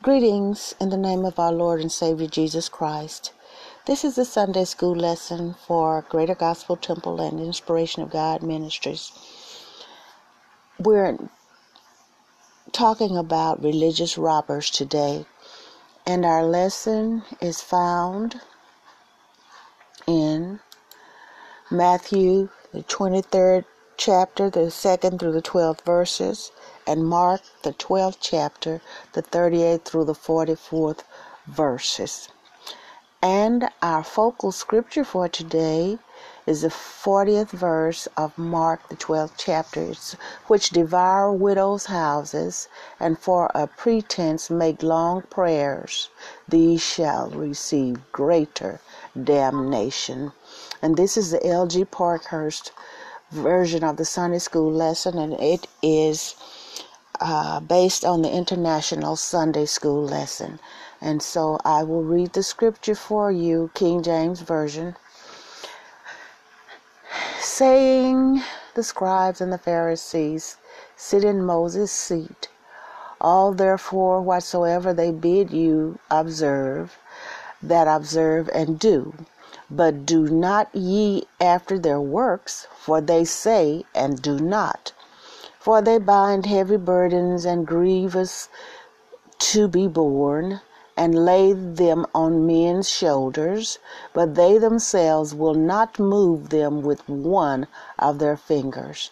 Greetings in the name of our Lord and Savior Jesus Christ. This is the Sunday school lesson for Greater Gospel Temple and Inspiration of God Ministries. We're talking about religious robbers today, and our lesson is found in Matthew, the 23rd chapter, the 2nd through the 12th verses, and Mark, the 12th chapter, the 38th through the 44th verses. And our focal scripture for today is the 40th verse of Mark, the 12th chapter, which devour widows' houses, and for a pretense make long prayers. These shall receive greater damnation. And this is the L.G. Parkhurst version of the Sunday school lesson, and it is uh, based on the International Sunday School lesson. And so I will read the scripture for you, King James Version. Saying, the scribes and the Pharisees sit in Moses' seat. All therefore whatsoever they bid you observe, that observe and do. But do not ye after their works, for they say and do not. For they bind heavy burdens and grievous to be borne, and lay them on men's shoulders, but they themselves will not move them with one of their fingers.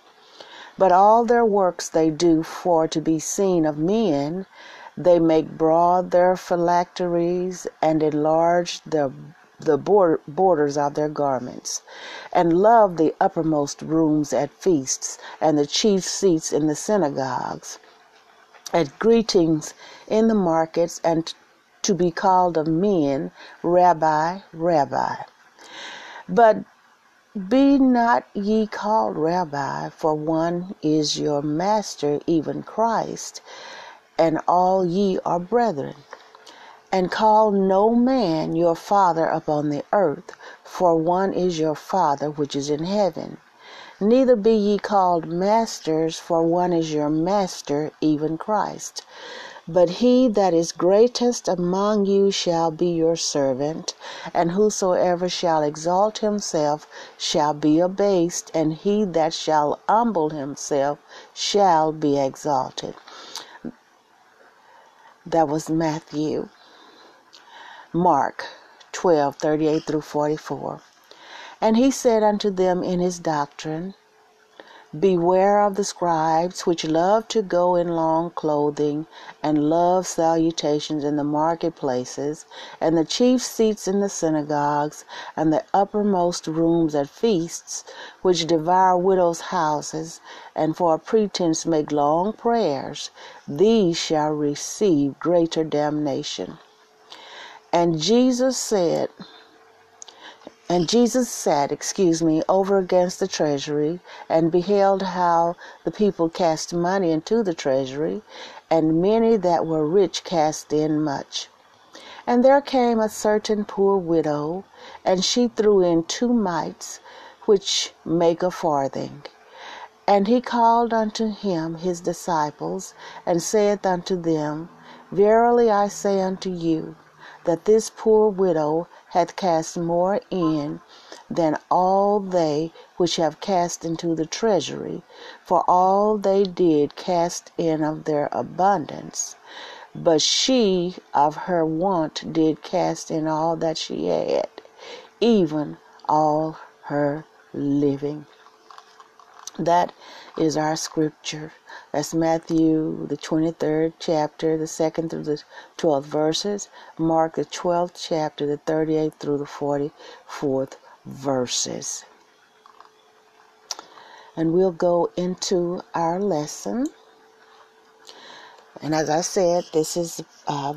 But all their works they do for to be seen of men. They make broad their phylacteries and enlarge the borders of their garments, and love the uppermost rooms at feasts, and the chief seats in the synagogues, at greetings in the markets, and to be called of men, Rabbi, Rabbi. But be not ye called Rabbi, for one is your master, even Christ, and all ye are brethren. And call no man your father upon the earth, for one is your Father which is in heaven. Neither be ye called masters, for one is your Master, even Christ. But he that is greatest among you shall be your servant, and whosoever shall exalt himself shall be abased, and he that shall humble himself shall be exalted. That was Matthew Mark 12 38 through 44. And he said unto them in his doctrine, Beware of the scribes which love to go in long clothing, and love salutations in the marketplaces, and the chief seats in the synagogues, and the uppermost rooms at feasts, which devour widows' houses, and for a pretense make long prayers. These shall receive greater damnation. And Jesus said, and Jesus sat, excuse me, over against the treasury, and beheld how the people cast money into the treasury, and many that were rich cast in much. And there came a certain poor widow, and she threw in two mites, which make a farthing. And he called unto him his disciples, and saith unto them, Verily I say unto you, that this poor widow hath cast more in than all they which have cast into the treasury, for all they did cast in of their abundance. But she of her want did cast in all that she had, even all her living. That is our scripture. That's Matthew, the 23rd chapter, the 2nd through the 12th verses. Mark, the 12th chapter, the 38th through the 44th verses. And we'll go into our lesson. And as I said, this is uh,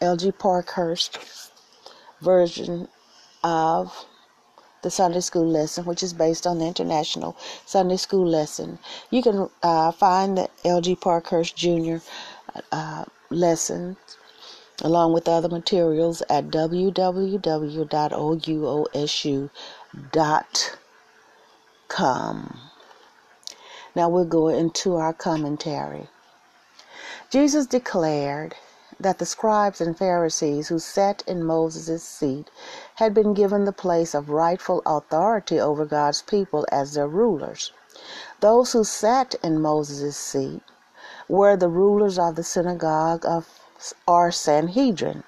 L.G. Parkhurst version of the Sunday School lesson, which is based on the International Sunday School lesson. You can uh, find the L.G. Parkhurst Jr. Uh, lesson along with other materials at www.ouosu.com. Now we'll go into our commentary. Jesus declared, that the scribes and Pharisees who sat in Moses' seat had been given the place of rightful authority over God's people as their rulers. Those who sat in Moses' seat were the rulers of the synagogue of or Sanhedrin.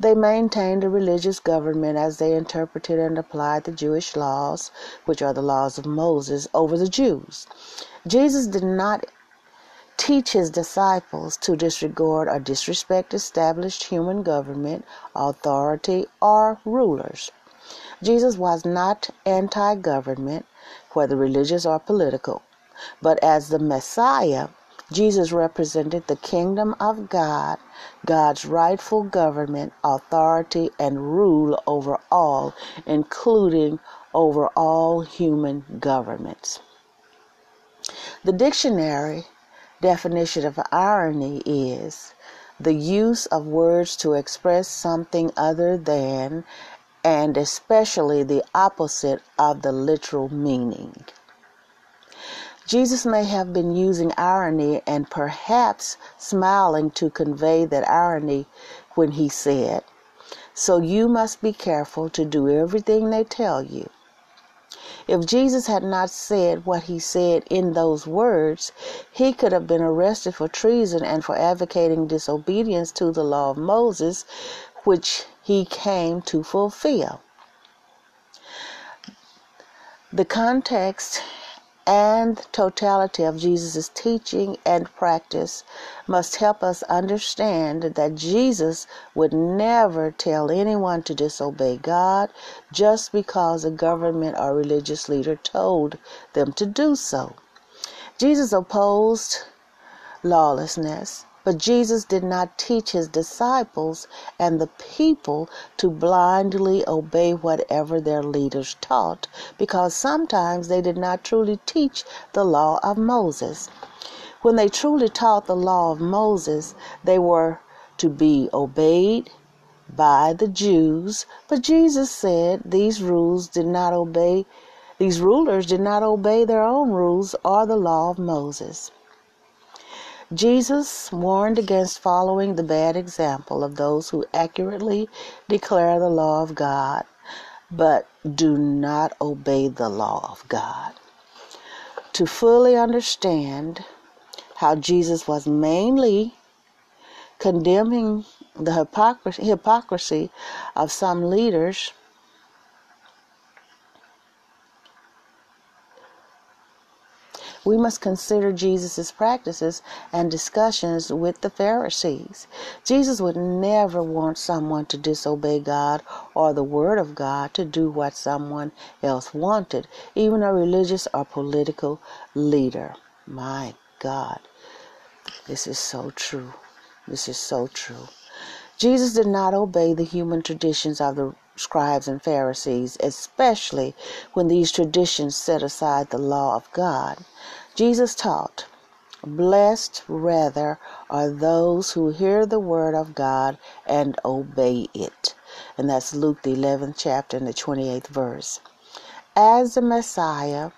They maintained a religious government as they interpreted and applied the Jewish laws, which are the laws of Moses, over the Jews. Jesus did not teach his disciples to disregard or disrespect established human government, authority, or rulers. Jesus was not anti government, whether religious or political, but as the Messiah, Jesus represented the kingdom of God, God's rightful government, authority, and rule over all, including over all human governments. The dictionary definition of irony is the use of words to express something other than and especially the opposite of the literal meaning. Jesus may have been using irony and perhaps smiling to convey that irony when he said, So you must be careful to do everything they tell you. If Jesus had not said what he said in those words, he could have been arrested for treason and for advocating disobedience to the law of Moses, which he came to fulfill. The context and totality of Jesus' teaching and practice must help us understand that Jesus would never tell anyone to disobey God just because a government or religious leader told them to do so. Jesus opposed lawlessness but Jesus did not teach his disciples and the people to blindly obey whatever their leaders taught, because sometimes they did not truly teach the law of Moses. When they truly taught the law of Moses, they were to be obeyed by the Jews, but Jesus said these rules did not obey these rulers did not obey their own rules or the law of Moses. Jesus warned against following the bad example of those who accurately declare the law of God but do not obey the law of God. To fully understand how Jesus was mainly condemning the hypocrisy of some leaders we must consider Jesus' practices and discussions with the Pharisees. Jesus would never want someone to disobey God or the Word of God to do what someone else wanted, even a religious or political leader. My God, this is so true. This is so true. Jesus did not obey the human traditions of the scribes and Pharisees, especially when these traditions set aside the law of God. Jesus taught, Blessed rather are those who hear the word of God and obey it. And that's Luke, the 11th chapter, and the 28th verse. As the Messiah,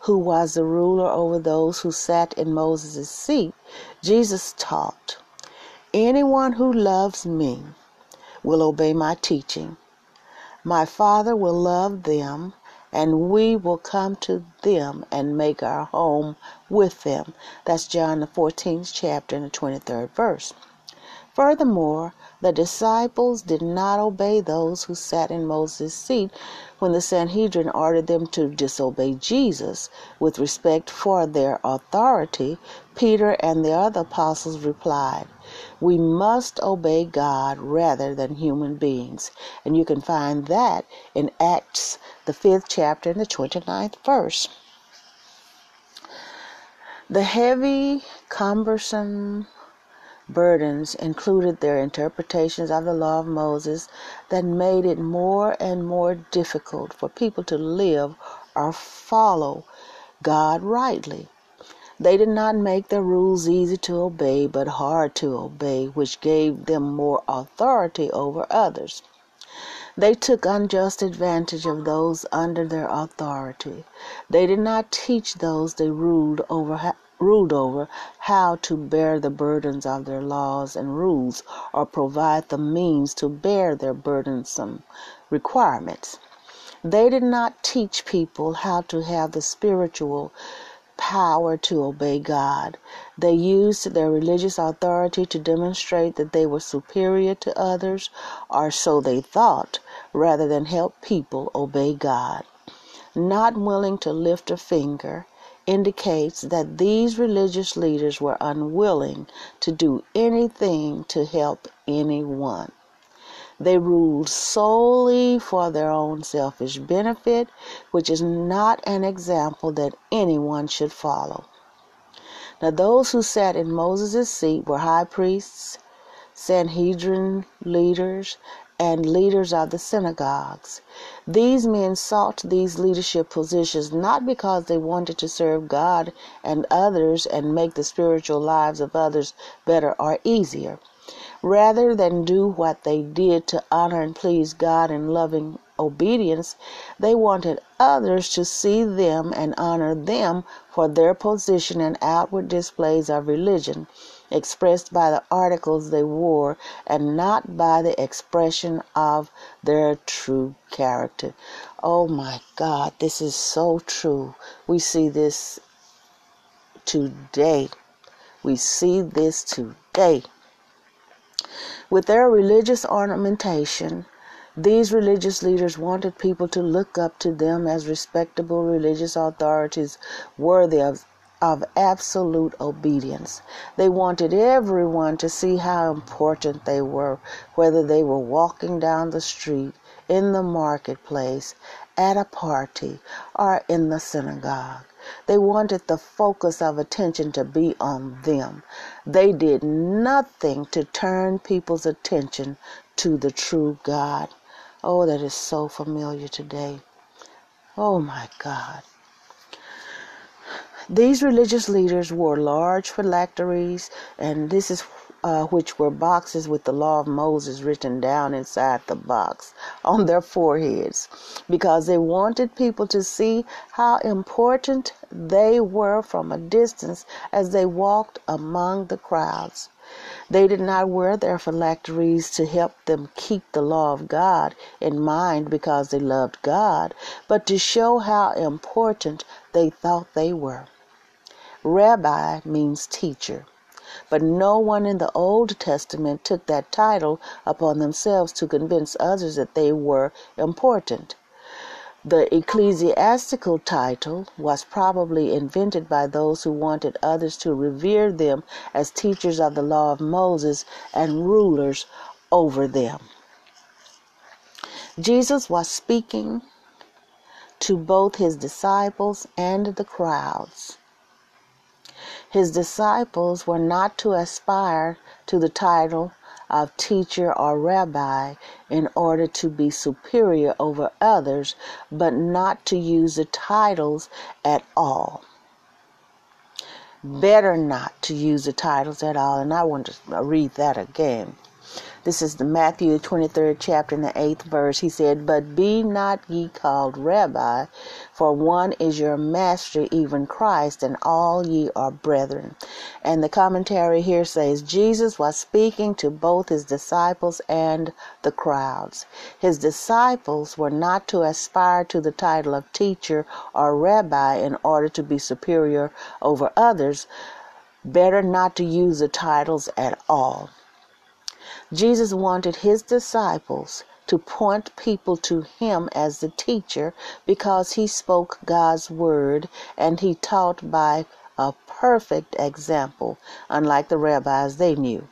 who was the ruler over those who sat in Moses' seat, Jesus taught, Anyone who loves me will obey my teaching. My Father will love them, and we will come to them and make our home with them. That's John the 14th chapter and the 23rd verse. Furthermore, the disciples did not obey those who sat in Moses' seat when the Sanhedrin ordered them to disobey Jesus. With respect for their authority, Peter and the other apostles replied, we must obey God rather than human beings. And you can find that in Acts, the fifth chapter, and the 29th verse. The heavy, cumbersome burdens included their interpretations of the law of Moses that made it more and more difficult for people to live or follow God rightly. They did not make their rules easy to obey, but hard to obey, which gave them more authority over others. They took unjust advantage of those under their authority. They did not teach those they ruled over ruled over how to bear the burdens of their laws and rules or provide the means to bear their burdensome requirements. They did not teach people how to have the spiritual power to obey God. They used their religious authority to demonstrate that they were superior to others, or so they thought, rather than help people obey God. Not willing to lift a finger indicates that these religious leaders were unwilling to do anything to help anyone. They ruled solely for their own selfish benefit, which is not an example that anyone should follow. Now, those who sat in Moses' seat were high priests, Sanhedrin leaders, and leaders of the synagogues. These men sought these leadership positions not because they wanted to serve God and others and make the spiritual lives of others better or easier. Rather than do what they did to honor and please God in loving obedience, they wanted others to see them and honor them for their position and outward displays of religion, expressed by the articles they wore and not by the expression of their true character. Oh my God, this is so true. We see this today. We see this today. With their religious ornamentation, these religious leaders wanted people to look up to them as respectable religious authorities worthy of, of absolute obedience. They wanted everyone to see how important they were, whether they were walking down the street, in the marketplace, at a party, or in the synagogue. They wanted the focus of attention to be on them. They did nothing to turn people's attention to the true God. Oh, that is so familiar today. Oh my God. These religious leaders wore large phylacteries, and this is uh, which were boxes with the law of Moses written down inside the box on their foreheads because they wanted people to see how important they were from a distance as they walked among the crowds. They did not wear their phylacteries to help them keep the law of God in mind because they loved God, but to show how important they thought they were. Rabbi means teacher. But no one in the Old Testament took that title upon themselves to convince others that they were important. The ecclesiastical title was probably invented by those who wanted others to revere them as teachers of the law of Moses and rulers over them. Jesus was speaking to both his disciples and the crowds. His disciples were not to aspire to the title of teacher or rabbi in order to be superior over others, but not to use the titles at all. Better not to use the titles at all. And I want to read that again. This is the Matthew 23rd chapter in the 8th verse. He said, But be not ye called rabbi, for one is your master, even Christ, and all ye are brethren. And the commentary here says, Jesus was speaking to both his disciples and the crowds. His disciples were not to aspire to the title of teacher or rabbi in order to be superior over others. Better not to use the titles at all. Jesus wanted his disciples to point people to him as the teacher because he spoke God's word and he taught by a perfect example, unlike the rabbis they knew.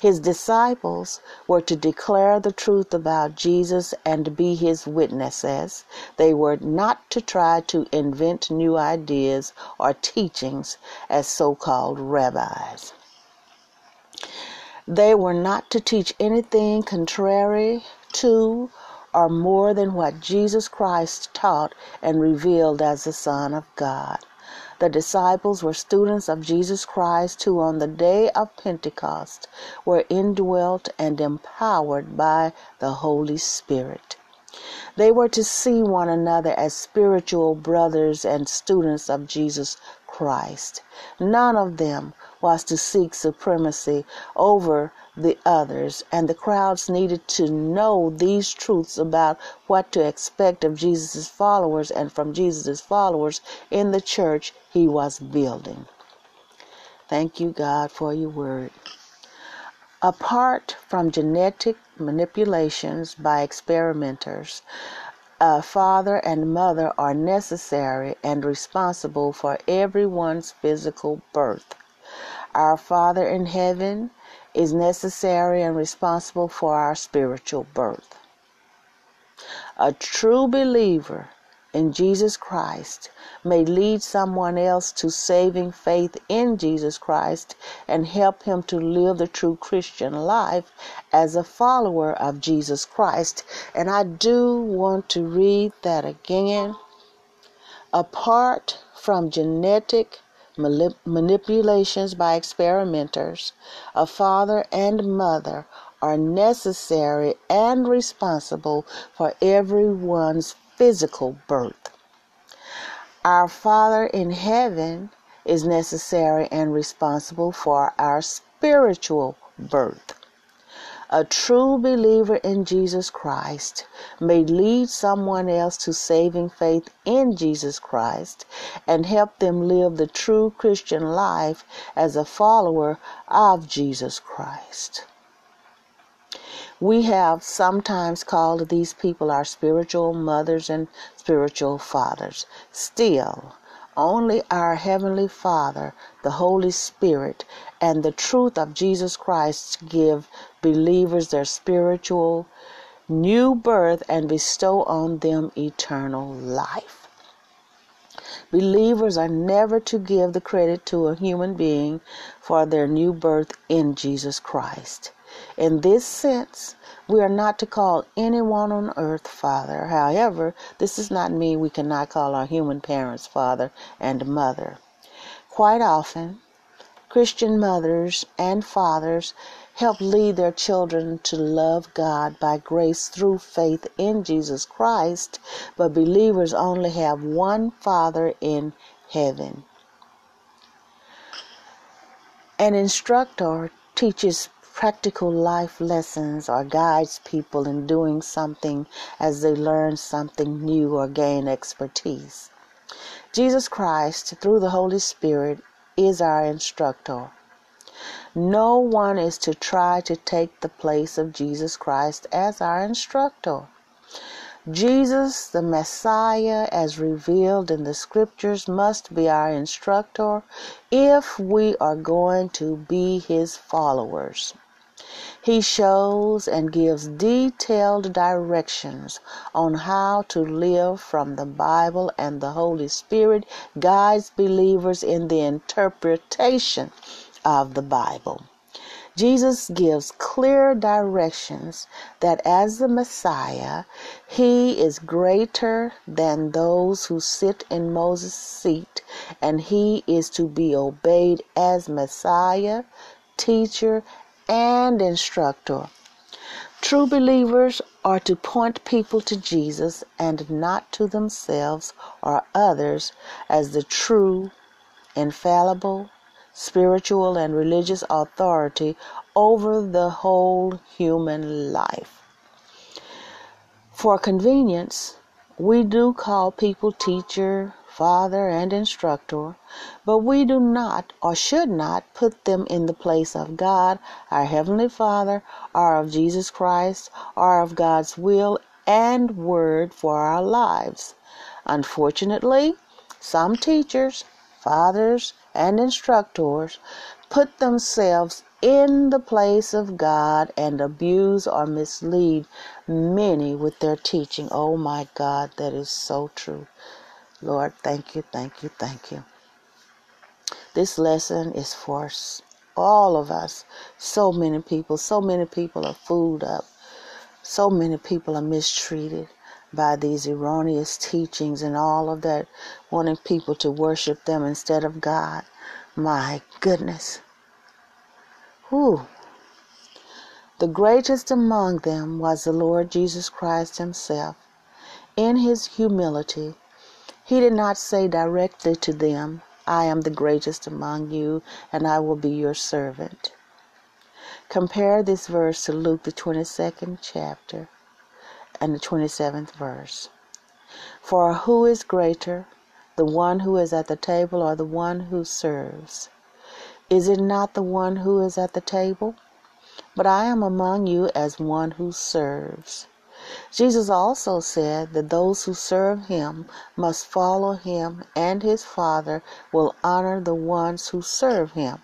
His disciples were to declare the truth about Jesus and be his witnesses. They were not to try to invent new ideas or teachings as so called rabbis. They were not to teach anything contrary to or more than what Jesus Christ taught and revealed as the Son of God. The disciples were students of Jesus Christ who, on the day of Pentecost, were indwelt and empowered by the Holy Spirit. They were to see one another as spiritual brothers and students of Jesus Christ. None of them was to seek supremacy over the others, and the crowds needed to know these truths about what to expect of Jesus' followers and from Jesus' followers in the church he was building. Thank you, God, for your word. Apart from genetic manipulations by experimenters, a father and mother are necessary and responsible for everyone's physical birth. Our Father in heaven is necessary and responsible for our spiritual birth. A true believer in Jesus Christ may lead someone else to saving faith in Jesus Christ and help him to live the true Christian life as a follower of Jesus Christ. And I do want to read that again. Apart from genetic manipulations by experimenters, a father and mother are necessary and responsible for everyone's physical birth. Our Father in heaven is necessary and responsible for our spiritual birth. A true believer in Jesus Christ may lead someone else to saving faith in Jesus Christ and help them live the true Christian life as a follower of Jesus Christ. We have sometimes called these people our spiritual mothers and spiritual fathers. Still, only our Heavenly Father, the Holy Spirit, and the truth of Jesus Christ give believers their spiritual new birth and bestow on them eternal life. Believers are never to give the credit to a human being for their new birth in Jesus Christ. In this sense, we are not to call anyone on earth father. However, this does not mean we cannot call our human parents father and mother. Quite often, Christian mothers and fathers help lead their children to love God by grace through faith in Jesus Christ, but believers only have one Father in heaven. An instructor teaches practical life lessons or guides people in doing something as they learn something new or gain expertise. Jesus Christ, through the Holy Spirit, is our instructor. No one is to try to take the place of Jesus Christ as our instructor. Jesus, the Messiah, as revealed in the scriptures, must be our instructor if we are going to be his followers. He shows and gives detailed directions on how to live from the Bible, and the Holy Spirit guides believers in the interpretation of the Bible. Jesus gives clear directions that as the Messiah, he is greater than those who sit in Moses' seat, and he is to be obeyed as Messiah, teacher, and instructor. True believers are to point people to Jesus and not to themselves or others as the true, infallible, spiritual, and religious authority over the whole human life. For convenience, we do call people teacher, father, and instructor, but we do not or should not put them in the place of God, our Heavenly Father, or of Jesus Christ, or of God's will and word for our lives. Unfortunately, some teachers, fathers, and instructors put themselves in the place of God and abuse or mislead many with their teaching. Oh my God, that is so true. Lord, thank you, thank you, thank you. This lesson is for all of us. So many people, so many people are fooled up. So many people are mistreated by these erroneous teachings and all of that, wanting people to worship them instead of God. My goodness. Whew. The greatest among them was the Lord Jesus Christ Himself. In His humility, he did not say directly to them, I am the greatest among you, and I will be your servant. Compare this verse to Luke, the 22nd chapter, and the 27th verse. For who is greater, the one who is at the table or the one who serves? Is it not the one who is at the table? But I am among you as one who serves. Jesus also said that those who serve him must follow him, and his Father will honor the ones who serve him.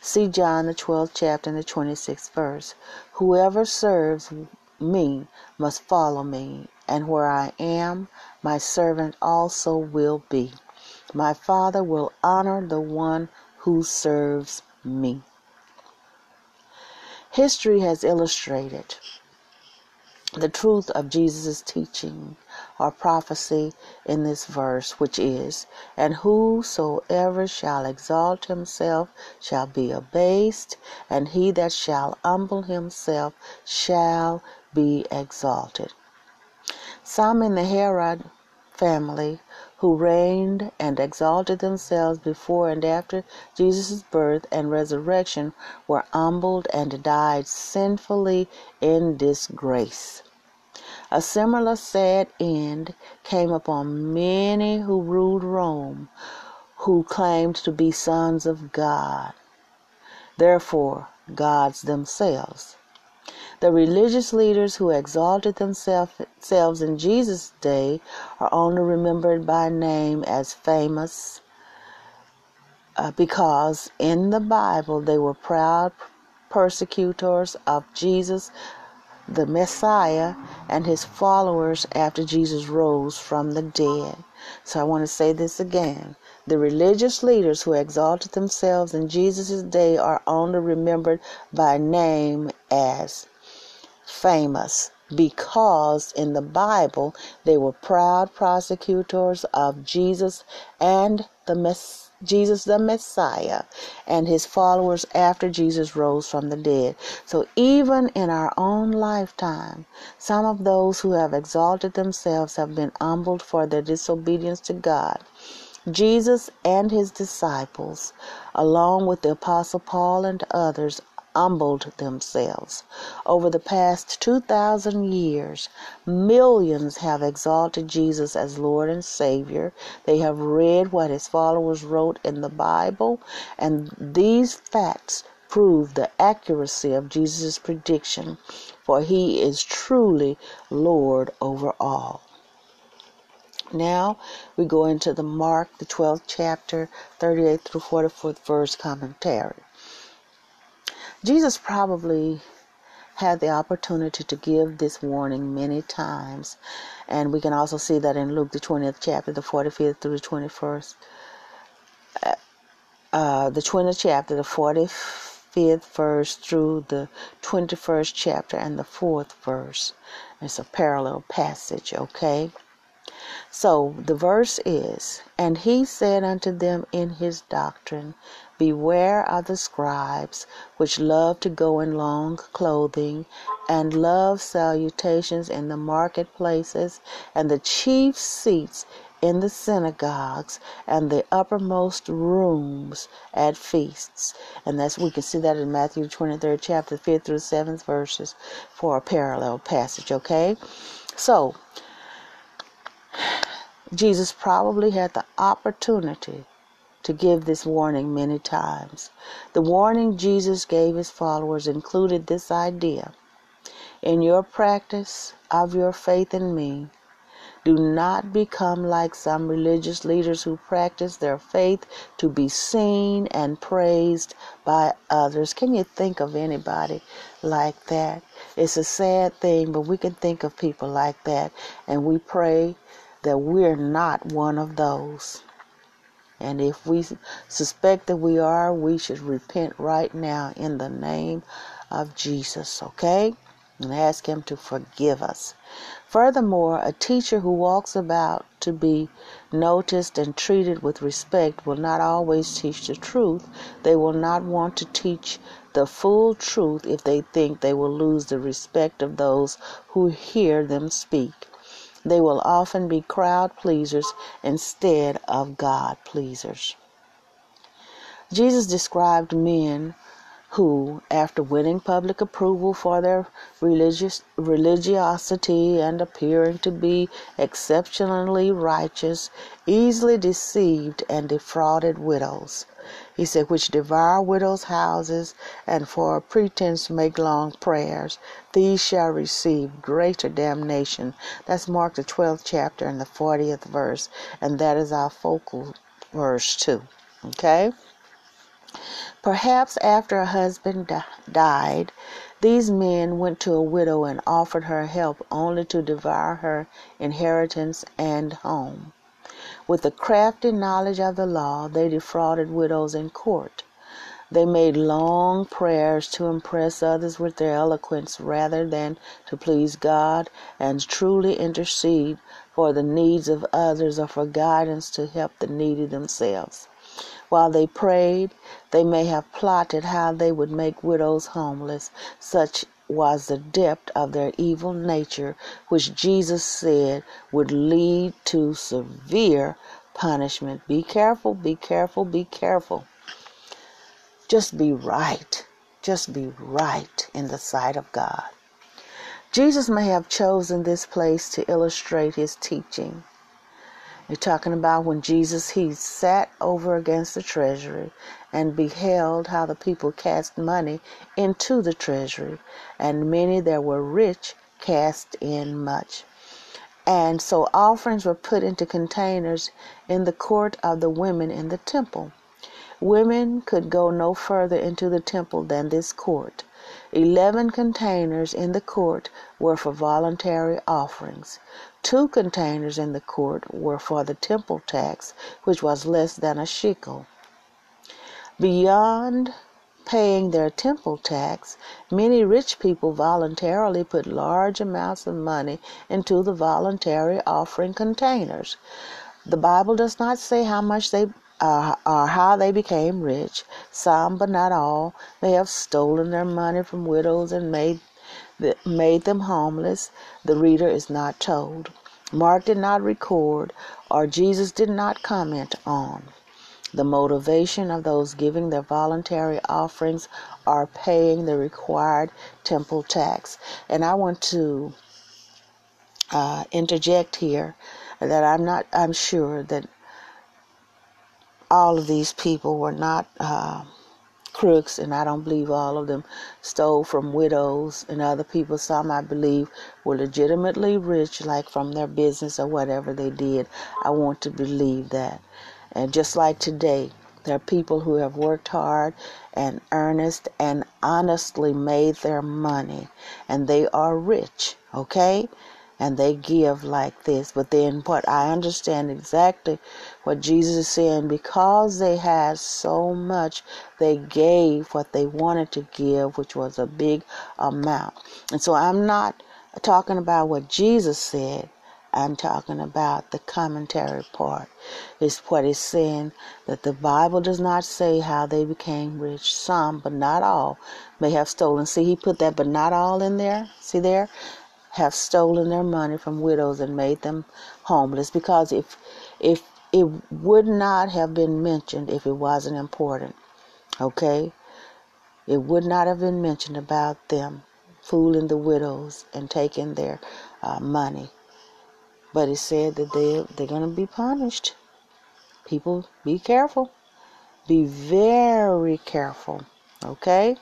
See John the 12th chapter and the 26th verse. Whoever serves me must follow me, and where I am, my servant also will be. My Father will honor the one who serves me. History has illustrated the truth of Jesus' teaching or prophecy in this verse, which is, And whosoever shall exalt himself shall be abased, and he that shall humble himself shall be exalted. Some in the Herod family who reigned and exalted themselves before and after Jesus' birth and resurrection were humbled and died sinfully in disgrace. A similar sad end came upon many who ruled Rome, who claimed to be sons of God, therefore gods themselves. The religious leaders who exalted themselves in Jesus' day are only remembered by name as famous uh, because in the Bible they were proud persecutors of Jesus, the Messiah, and his followers after Jesus rose from the dead. So I want to say this again. The religious leaders who exalted themselves in Jesus' day are only remembered by name as famous because in the Bible they were proud prosecutors of Jesus and the Mess- Jesus the Messiah and his followers after Jesus rose from the dead. So even in our own lifetime, some of those who have exalted themselves have been humbled for their disobedience to God. Jesus and his disciples, along with the Apostle Paul and others, humbled themselves. Over the past 2,000 years, millions have exalted Jesus as Lord and Savior. They have read what his followers wrote in the Bible, and these facts prove the accuracy of Jesus' prediction, for he is truly Lord over all. Now we go into the Mark, the 12th chapter, 38 through 44th verse commentary. Jesus probably had the opportunity to give this warning many times. And we can also see that in Luke, the 20th chapter, the 45th through the 21st. Uh, uh, the 20th chapter, the 45th verse through the 21st chapter, and the 4th verse. It's a parallel passage, okay? So the verse is, And he said unto them in his doctrine, Beware of the scribes, which love to go in long clothing, and love salutations in the marketplaces, and the chief seats in the synagogues, and the uppermost rooms at feasts. And that's we can see that in Matthew 23rd chapter, 5th through 7th verses for a parallel passage, okay? So Jesus probably had the opportunity to give this warning many times. The warning Jesus gave his followers included this idea In your practice of your faith in me, do not become like some religious leaders who practice their faith to be seen and praised by others. Can you think of anybody like that? It's a sad thing, but we can think of people like that, and we pray that we're not one of those. And if we suspect that we are, we should repent right now in the name of Jesus, okay? And ask Him to forgive us. Furthermore, a teacher who walks about to be noticed and treated with respect will not always teach the truth. They will not want to teach the full truth if they think they will lose the respect of those who hear them speak they will often be crowd pleasers instead of God pleasers. Jesus described men who, after winning public approval for their religious religiosity and appearing to be exceptionally righteous, easily deceived and defrauded widows. He said, which devour widows' houses and for a pretense make long prayers. These shall receive greater damnation. That's Mark the 12th chapter and the 40th verse, and that is our focal verse too. Okay? Perhaps after a husband died, these men went to a widow and offered her help only to devour her inheritance and home. With a crafty knowledge of the law, they defrauded widows in court. They made long prayers to impress others with their eloquence rather than to please God and truly intercede for the needs of others or for guidance to help the needy themselves. While they prayed, they may have plotted how they would make widows homeless. Such was the depth of their evil nature, which Jesus said would lead to severe punishment. Be careful, be careful, be careful. Just be right. Just be right in the sight of God. Jesus may have chosen this place to illustrate his teaching. You're talking about when Jesus he sat over against the treasury and beheld how the people cast money into the treasury, and many that were rich cast in much. And so offerings were put into containers in the court of the women in the temple. Women could go no further into the temple than this court. Eleven containers in the court were for voluntary offerings. Two containers in the court were for the temple tax, which was less than a shekel. Beyond paying their temple tax, many rich people voluntarily put large amounts of money into the voluntary offering containers. The Bible does not say how much they uh, or how they became rich. Some, but not all, may have stolen their money from widows and made that made them homeless, the reader is not told. Mark did not record, or Jesus did not comment on the motivation of those giving their voluntary offerings or paying the required temple tax. And I want to uh, interject here that I'm not, I'm sure that all of these people were not. Uh, crooks, and I don't believe all of them stole from widows and other people. Some, I believe, were legitimately rich, like from their business or whatever they did. I want to believe that. And just like today, there are people who have worked hard and earnest and honestly made their money, and they are rich, okay? and they give like this. But then what I understand exactly what Jesus is saying because they had so much, they gave what they wanted to give, which was a big amount. And so I'm not talking about what Jesus said. I'm talking about the commentary part. Is what it's saying that the Bible does not say how they became rich. Some, but not all, may have stolen. See, he put that, but not all in there. See there? have stolen their money from widows and made them homeless because if if it would not have been mentioned if it wasn't important okay? It would not have been mentioned about them fooling the widows and taking their uh, money. But it said that they they're going to be punished. People be careful. Be very careful okay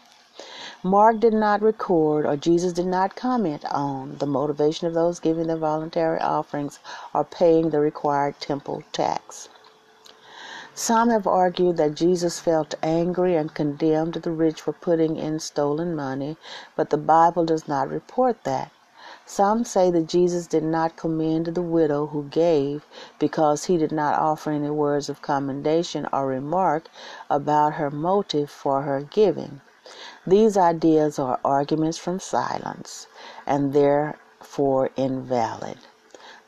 Mark did not record or Jesus did not comment on the motivation of those giving the voluntary offerings or paying the required temple tax. Some have argued that Jesus felt angry and condemned the rich for putting in stolen money, but the Bible does not report that. Some say that Jesus did not commend the widow who gave because he did not offer any words of commendation or remark about her motive for her giving. These ideas are arguments from silence and therefore invalid.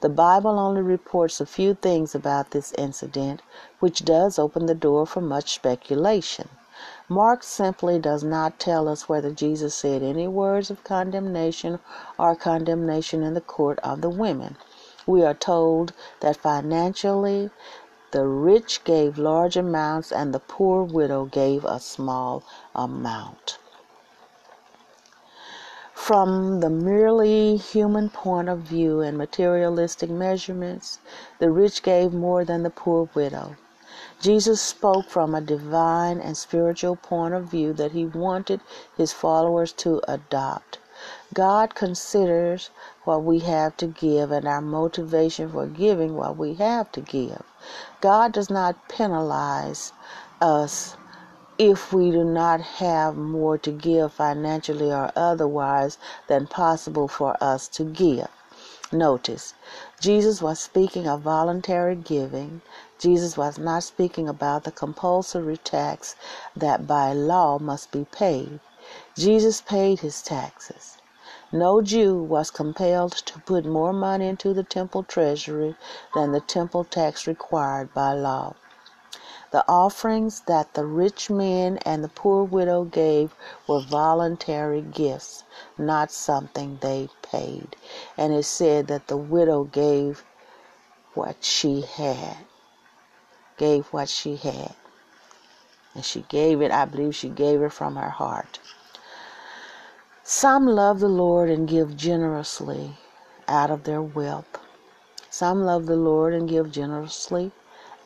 The Bible only reports a few things about this incident, which does open the door for much speculation. Mark simply does not tell us whether Jesus said any words of condemnation or condemnation in the court of the women. We are told that financially The rich gave large amounts, and the poor widow gave a small amount. From the merely human point of view and materialistic measurements, the rich gave more than the poor widow. Jesus spoke from a divine and spiritual point of view that he wanted his followers to adopt. God considers what we have to give and our motivation for giving what we have to give. God does not penalize us if we do not have more to give financially or otherwise than possible for us to give. Notice, Jesus was speaking of voluntary giving. Jesus was not speaking about the compulsory tax that by law must be paid. Jesus paid his taxes. No Jew was compelled to put more money into the temple treasury than the temple tax required by law. The offerings that the rich men and the poor widow gave were voluntary gifts, not something they paid. And it said that the widow gave what she had. Gave what she had. And she gave it, I believe she gave it from her heart. Some love the Lord and give generously out of their wealth. Some love the Lord and give generously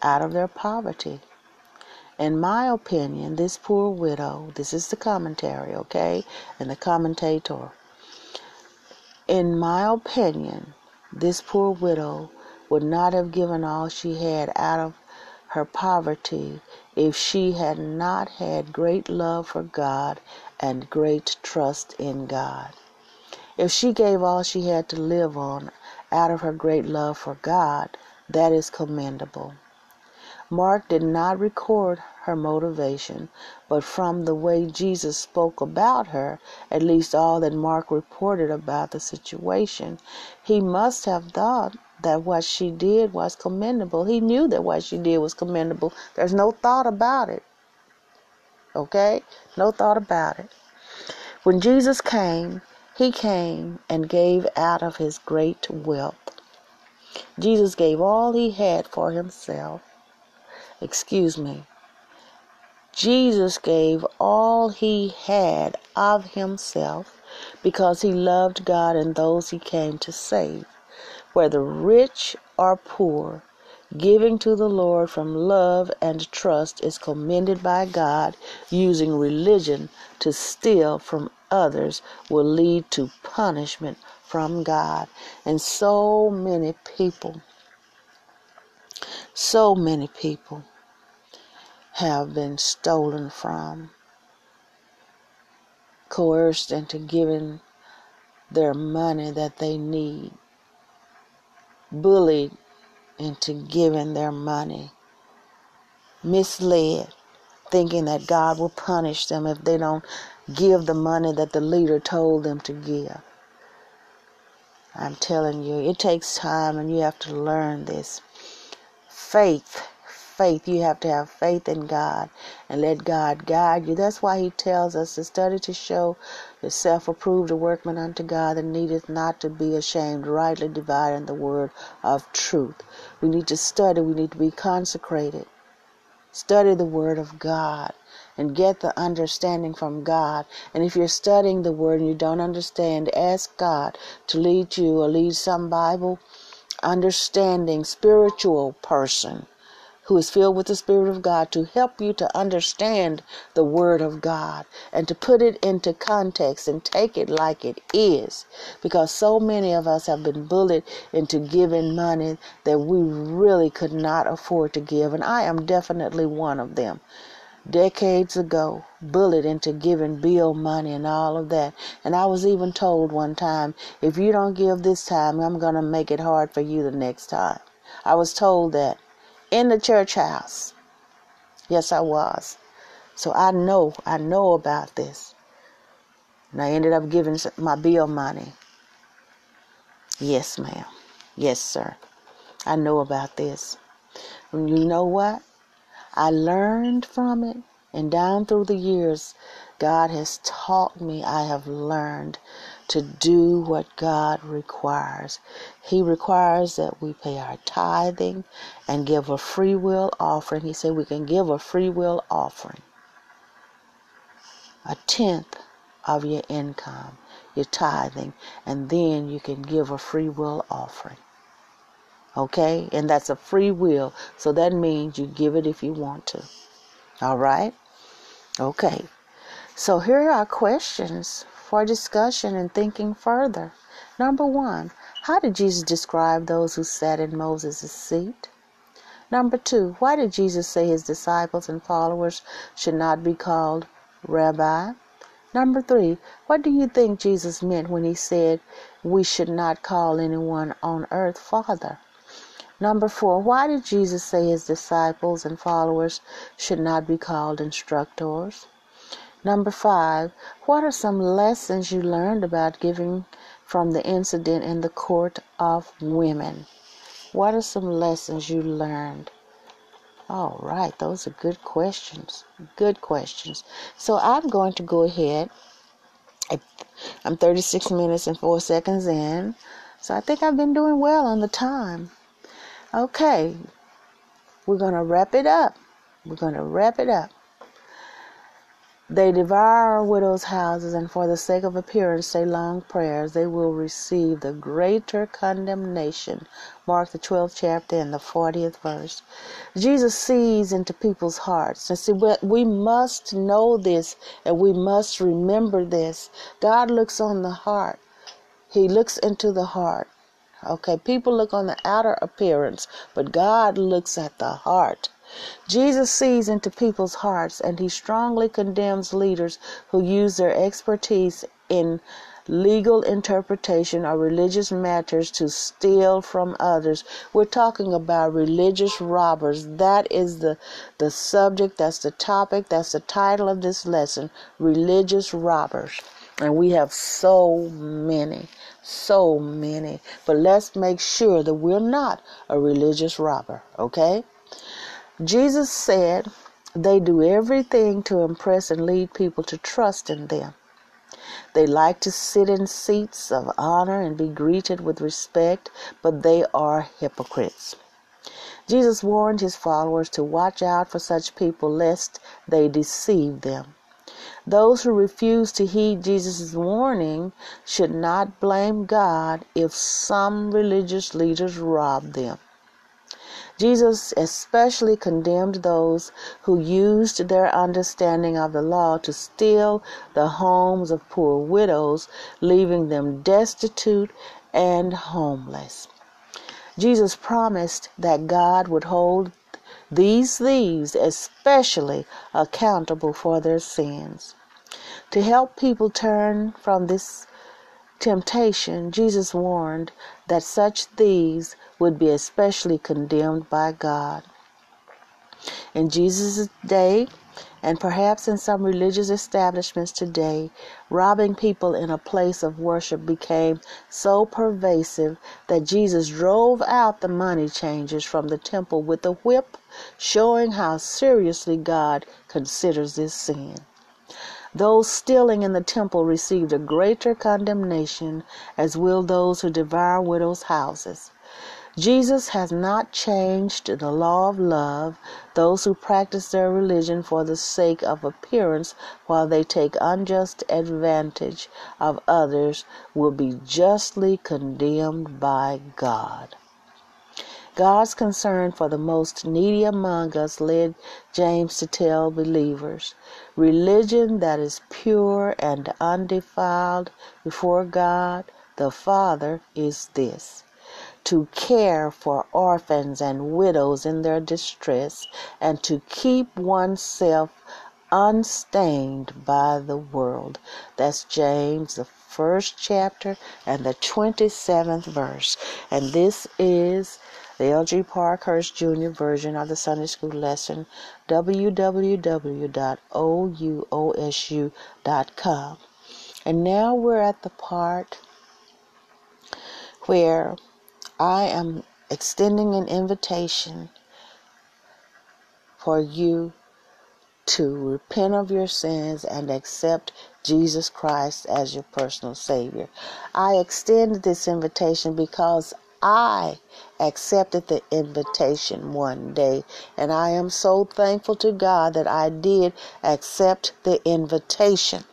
out of their poverty. In my opinion, this poor widow, this is the commentary, okay, and the commentator. In my opinion, this poor widow would not have given all she had out of her poverty if she had not had great love for God and great trust in God. If she gave all she had to live on out of her great love for God, that is commendable. Mark did not record her motivation, but from the way Jesus spoke about her, at least all that Mark reported about the situation, he must have thought that what she did was commendable. He knew that what she did was commendable. There's no thought about it. Okay? No thought about it. When Jesus came, he came and gave out of his great wealth. Jesus gave all he had for himself. Excuse me. Jesus gave all he had of himself because he loved God and those he came to save. Whether rich or poor, giving to the Lord from love and trust is commended by God. Using religion to steal from others will lead to punishment from God. And so many people, so many people have been stolen from, coerced into giving their money that they need, bullied into giving their money, misled, thinking that God will punish them if they don't give the money that the leader told them to give. I'm telling you, it takes time and you have to learn this. Faith faith. You have to have faith in God and let God guide you. That's why He tells us to study to show yourself approved, a workman unto God that needeth not to be ashamed, rightly dividing the word of truth. We need to study, we need to be consecrated. Study the Word of God and get the understanding from God. And if you're studying the Word and you don't understand, ask God to lead you or lead some Bible understanding spiritual person who is filled with the Spirit of God to help you to understand the Word of God and to put it into context and take it like it is. Because so many of us have been bullied into giving money that we really could not afford to give, and I am definitely one of them decades ago, bullied into giving bill money and all of that. And I was even told one time, if you don't give this time, I'm going to make it hard for you the next time. I was told that in the church house. Yes, I was. So I know, I know about this. And I ended up giving my bill money. Yes, ma'am. Yes, sir. I know about this. And you know what? I learned from it. And down through the years, God has taught me, I have learned to do what God requires. He requires that we pay our tithing and give a free will offering. He said we can give a free will offering, a tenth of your income, your tithing, and then you can give a free will offering. Okay? And that's a free will. So that means you give it if you want to. All right? Okay. So here are our questions for discussion and thinking further. Number one, how did Jesus describe those who sat in Moses' seat? Number two, why did Jesus say his disciples and followers should not be called rabbi? Number three, what do you think Jesus meant when he said we should not call anyone on earth father? Number four, why did Jesus say his disciples and followers should not be called instructors? Number five, what are some lessons you learned about giving from the incident in the court of women? What are some lessons you learned? All right, those are good questions. Good questions. So I'm going to go ahead. I'm 36 minutes and 4 seconds in. So I think I've been doing well on the time. Okay, we're going to wrap it up. We're going to wrap it up. They devour widows' houses, and for the sake of appearance say long prayers. They will receive the greater condemnation. Mark the 12th chapter and the 40th verse. Jesus sees into people's hearts. And see, we must know this and we must remember this. God looks on the heart, He looks into the heart. Okay, people look on the outer appearance, but God looks at the heart. Jesus sees into people's hearts and he strongly condemns leaders who use their expertise in legal interpretation or religious matters to steal from others. We're talking about religious robbers. That is the the subject, that's the topic, that's the title of this lesson, religious robbers. And we have so many, so many. But let's make sure that we're not a religious robber, okay? Jesus said they do everything to impress and lead people to trust in them. They like to sit in seats of honor and be greeted with respect, but they are hypocrites. Jesus warned his followers to watch out for such people lest they deceive them. Those who refuse to heed Jesus' warning should not blame God if some religious leaders rob them. Jesus especially condemned those who used their understanding of the law to steal the homes of poor widows, leaving them destitute and homeless. Jesus promised that God would hold these thieves especially accountable for their sins. To help people turn from this temptation, Jesus warned that such thieves would be especially condemned by God. In Jesus' day, and perhaps in some religious establishments today, robbing people in a place of worship became so pervasive that Jesus drove out the money changers from the temple with a whip, showing how seriously God considers this sin. Those stealing in the temple received a greater condemnation, as will those who devour widows' houses. Jesus has not changed the law of love. Those who practice their religion for the sake of appearance while they take unjust advantage of others will be justly condemned by God. God's concern for the most needy among us led James to tell believers religion that is pure and undefiled before God the Father is this to care for orphans and widows in their distress, and to keep oneself unstained by the world. That's James, the first chapter and the 27th verse. And this is the L.G. Parkhurst Jr. version of the Sunday School lesson, www.ouosu.com. And now we're at the part where I am extending an invitation for you to repent of your sins and accept Jesus Christ as your personal Savior. I extend this invitation because I accepted the invitation one day, and I am so thankful to God that I did accept the invitation.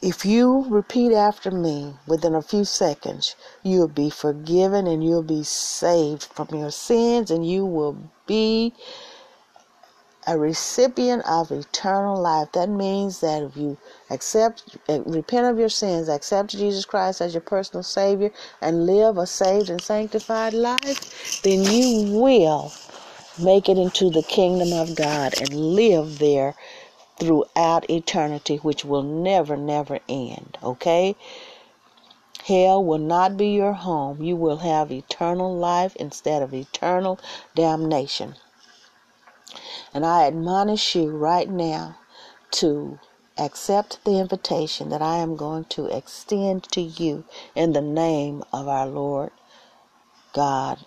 If you repeat after me within a few seconds, you'll be forgiven and you'll be saved from your sins, and you will be a recipient of eternal life. That means that if you accept, eh, repent of your sins, accept Jesus Christ as your personal Savior, and live a saved and sanctified life, then you will make it into the kingdom of God and live there throughout eternity, which will never, never end. Okay? Hell will not be your home. You will have eternal life instead of eternal damnation. And I admonish you right now to accept the invitation that I am going to extend to you in the name of our Lord God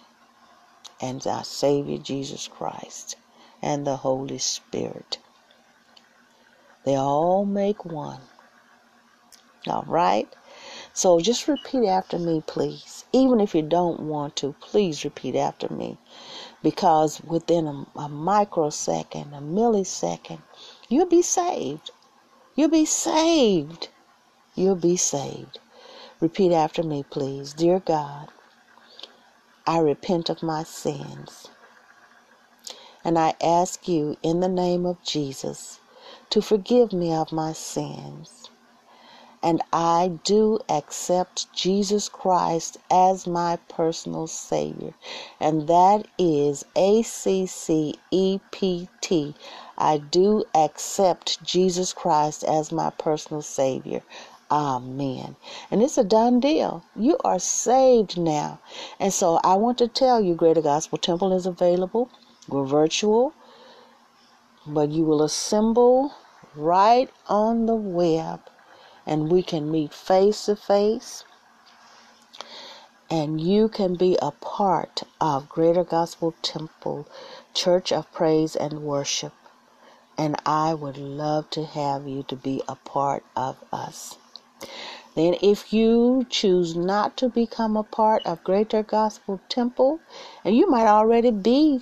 and our Savior Jesus Christ and the Holy Spirit. They all make one. All right? So just repeat after me, please. Even if you don't want to, please repeat after me because within a, a microsecond, a millisecond, you'll be saved. You'll be saved. You'll be saved. Repeat after me, please. Dear God, I repent of my sins. And I ask you in the name of Jesus to forgive me of my sins and I do accept Jesus Christ as my personal Savior, and that is A C C E P T. I do accept Jesus Christ as my personal Savior. Amen. And it's a done deal. You are saved now. And so I want to tell you, Greater Gospel Temple is available. We're virtual, but you will assemble right on the web and we can meet face to face. And you can be a part of Greater Gospel Temple Church of Praise and Worship. And I would love to have you to be a part of us. Then, if you choose not to become a part of Greater Gospel Temple, and you might already be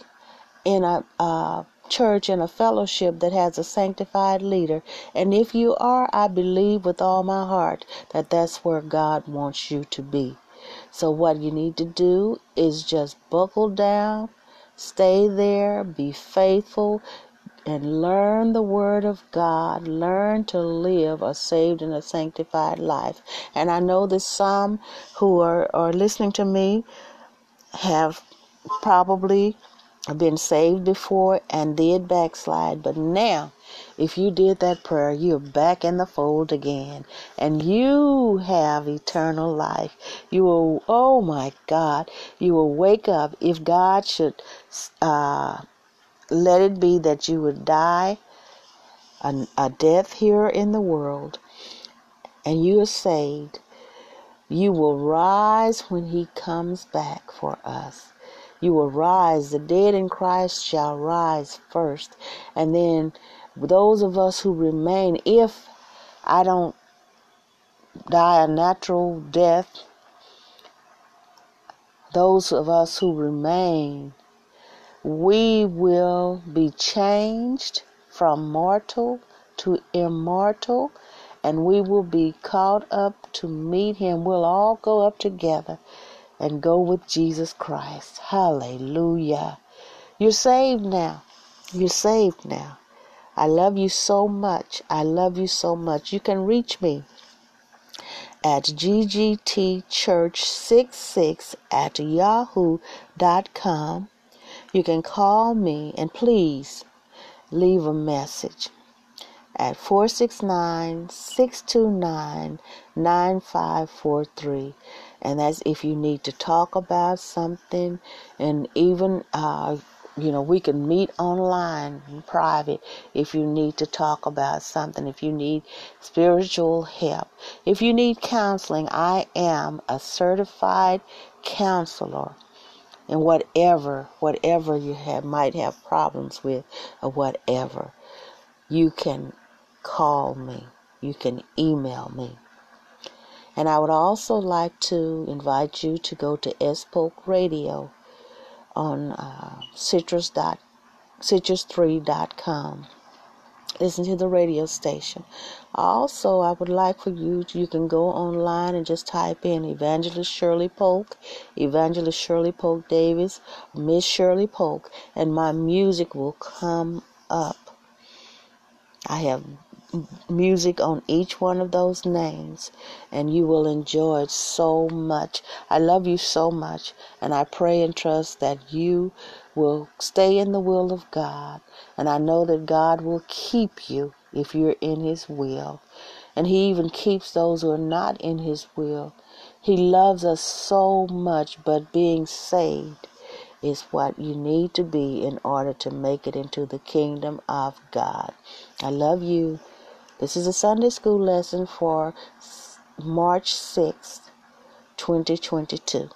in a, a church and a fellowship that has a sanctified leader. And if you are, I believe with all my heart that that's where God wants you to be. So, what you need to do is just buckle down, stay there, be faithful, and learn the Word of God. Learn to live a saved and a sanctified life. And I know that some who are, are listening to me have probably been saved before and did backslide, but now, if you did that prayer, you're back in the fold again, and you have eternal life. You will, oh my God, you will wake up. If God should uh, let it be that you would die a, a death here in the world, and you are saved, you will rise when He comes back for us you will rise. The dead in Christ shall rise first. And then those of us who remain, if I don't die a natural death, those of us who remain, we will be changed from mortal to immortal, and we will be caught up to meet Him. We'll all go up together and go with Jesus Christ. Hallelujah. You're saved now. You're saved now. I love you so much. I love you so much. You can reach me at ggtchurch66 at yahoo.com. You can call me and please leave a message at 469 629 9543 and that's if you need to talk about something. And even uh, you know we can meet online in private if you need to talk about something if you need spiritual help. If you need counseling i am a certified counselor and whatever whatever you have might have problems with or whatever. You can call me. You can email me and I would also like to invite you to go to Espoke Radio on uh, citrus dot, citrus3.com. Listen to the radio station. Also, I would like for you, you can go online and just type in Evangelist Shirley Polk, Evangelist Shirley Polk Davis, Miss Shirley Polk, and my music will come up. I have music on each one of those names, and you will enjoy it so much. I love you so much, and I pray and trust that you will stay in the will of God. And I know that God will keep you if you're in His will. And He even keeps those who are not in His will. He loves us so much, but being saved is what you need to be in order to make it into the kingdom of God. I love you. This is a Sunday school lesson for March 6th, 2022.